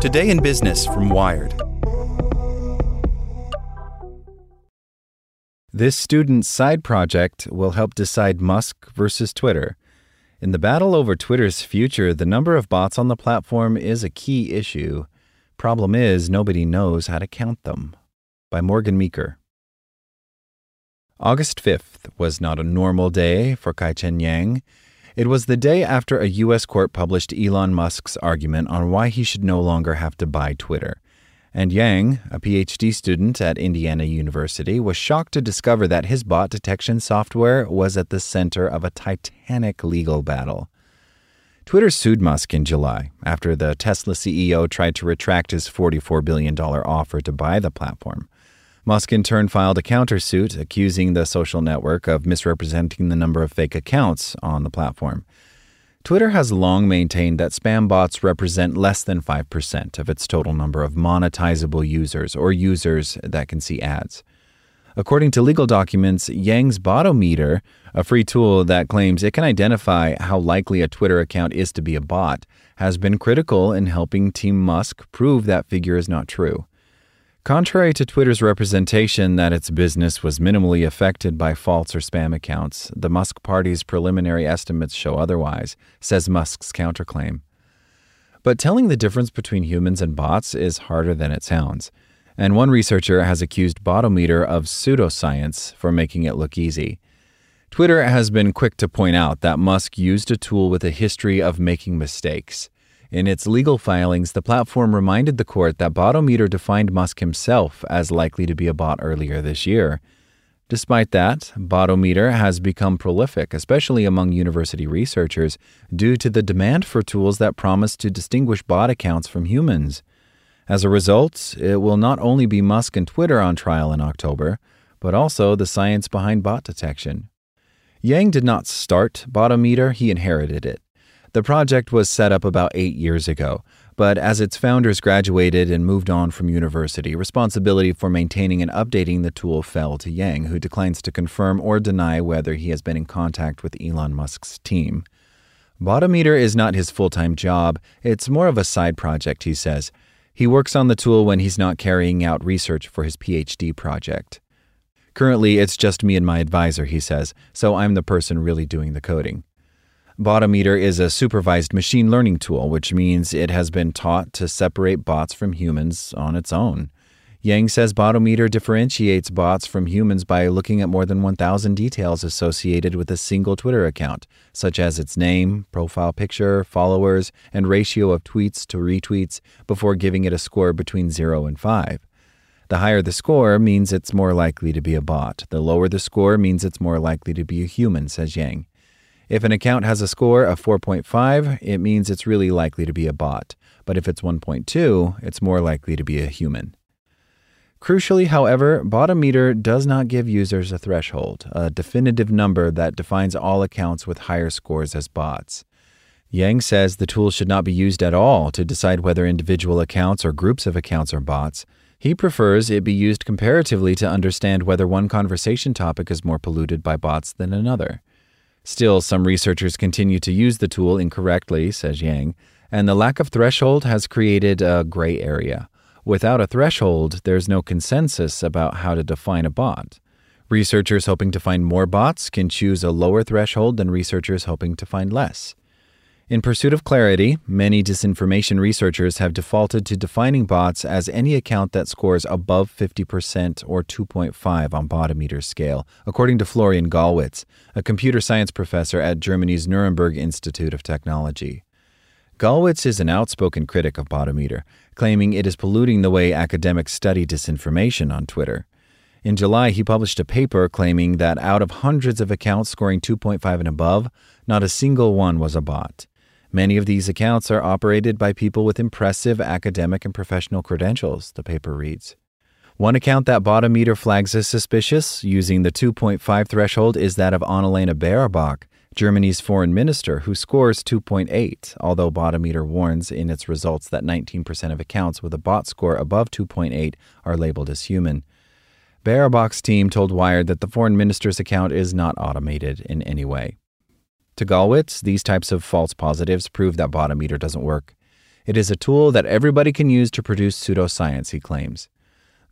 Today in Business from Wired. This student's side project will help decide Musk versus Twitter. In the battle over Twitter's future, the number of bots on the platform is a key issue. Problem is, nobody knows how to count them. By Morgan Meaker. August 5th was not a normal day for Kai-Cheng Yang. It was the day after a U.S. court published Elon Musk's argument on why he should no longer have to buy Twitter. And Yang, a PhD student at Indiana University, was shocked to discover that his bot detection software was at the center of a titanic legal battle. Twitter sued Musk in July after the Tesla CEO tried to retract his $44 billion offer to buy the platform. Musk in turn filed a countersuit accusing the social network of misrepresenting the number of fake accounts on the platform. Twitter has long maintained that spam bots represent less than 5% of its total number of monetizable users or users that can see ads. According to legal documents, Yang's Botometer, a free tool that claims it can identify how likely a Twitter account is to be a bot, has been critical in helping Team Musk prove that figure is not true. Contrary to Twitter's representation that its business was minimally affected by false or spam accounts, the Musk party's preliminary estimates show otherwise, says Musk's counterclaim. But telling the difference between humans and bots is harder than it sounds, and one researcher has accused Botometer of pseudoscience for making it look easy. Twitter has been quick to point out that Musk used a tool with a history of making mistakes. In its legal filings, the platform reminded the court that Botometer defined Musk himself as likely to be a bot earlier this year. Despite that, Botometer has become prolific, especially among university researchers, due to the demand for tools that promise to distinguish bot accounts from humans. As a result, it will not only be Musk and Twitter on trial in October, but also the science behind bot detection. Yang did not start Botometer, he inherited it. The project was set up about eight years ago, but as its founders graduated and moved on from university, responsibility for maintaining and updating the tool fell to Yang, who declines to confirm or deny whether he has been in contact with Elon Musk's team. Botometer is not his full time job, it's more of a side project, he says. He works on the tool when he's not carrying out research for his PhD project. Currently, it's just me and my advisor, he says, so I'm the person really doing the coding. Botometer is a supervised machine learning tool, which means it has been taught to separate bots from humans on its own. Yang says Botometer differentiates bots from humans by looking at more than 1,000 details associated with a single Twitter account, such as its name, profile picture, followers, and ratio of tweets to retweets, before giving it a score between 0 and 5. The higher the score means it's more likely to be a bot. The lower the score means it's more likely to be a human, says Yang. If an account has a score of 4.5, it means it's really likely to be a bot. But if it's 1.2, it's more likely to be a human. Crucially, however, Botometer does not give users a threshold, a definitive number that defines all accounts with higher scores as bots. Yang says the tool should not be used at all to decide whether individual accounts or groups of accounts are bots. He prefers it be used comparatively to understand whether one conversation topic is more polluted by bots than another. Still, some researchers continue to use the tool incorrectly, says Yang, and the lack of threshold has created a gray area. Without a threshold, there's no consensus about how to define a bot. Researchers hoping to find more bots can choose a lower threshold than researchers hoping to find less. In pursuit of clarity, many disinformation researchers have defaulted to defining bots as any account that scores above 50% or 2.5 on Botometer's scale, according to Florian Gallwitz, a computer science professor at Germany's Nuremberg Institute of Technology. Gallwitz is an outspoken critic of Botometer, claiming it is polluting the way academics study disinformation on Twitter. In July, he published a paper claiming that out of hundreds of accounts scoring 2.5 and above, not a single one was a bot. Many of these accounts are operated by people with impressive academic and professional credentials, the paper reads. One account that Botometer flags as suspicious, using the 2.5 threshold, is that of Annalena Baerbock, Germany's foreign minister, who scores 2.8, although Botometer warns in its results that 19% of accounts with a bot score above 2.8 are labeled as human. Baerbock's team told Wired that the foreign minister's account is not automated in any way. To Gallwitz, these types of false positives prove that Botometer doesn't work. It is a tool that everybody can use to produce pseudoscience, he claims.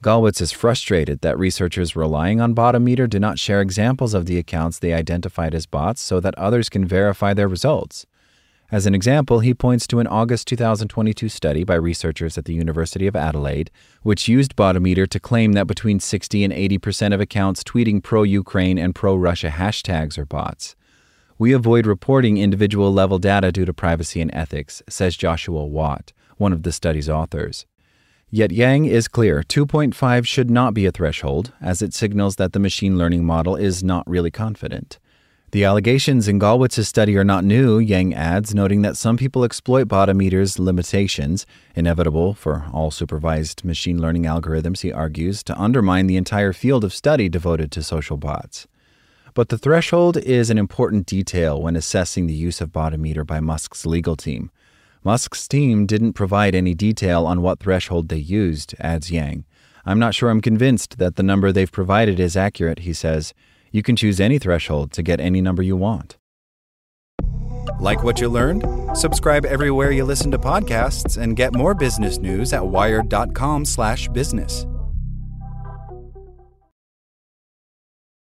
Gallwitz is frustrated that researchers relying on Botometer do not share examples of the accounts they identified as bots so that others can verify their results. As an example, he points to an August 2022 study by researchers at the University of Adelaide, which used Botometer to claim that between 60 and 80 percent of accounts tweeting pro Ukraine and pro Russia hashtags are bots. We avoid reporting individual level data due to privacy and ethics, says Joshua Watt, one of the study's authors. Yet Yang is clear 2.5 should not be a threshold, as it signals that the machine learning model is not really confident. The allegations in Gallwitz's study are not new, Yang adds, noting that some people exploit Botometer's limitations, inevitable for all supervised machine learning algorithms, he argues, to undermine the entire field of study devoted to social bots. But the threshold is an important detail when assessing the use of Botometer by Musk's legal team. Musk's team didn't provide any detail on what threshold they used, adds Yang. I'm not sure I'm convinced that the number they've provided is accurate, he says. You can choose any threshold to get any number you want. Like what you learned? Subscribe everywhere you listen to podcasts and get more business news at wired.com/business.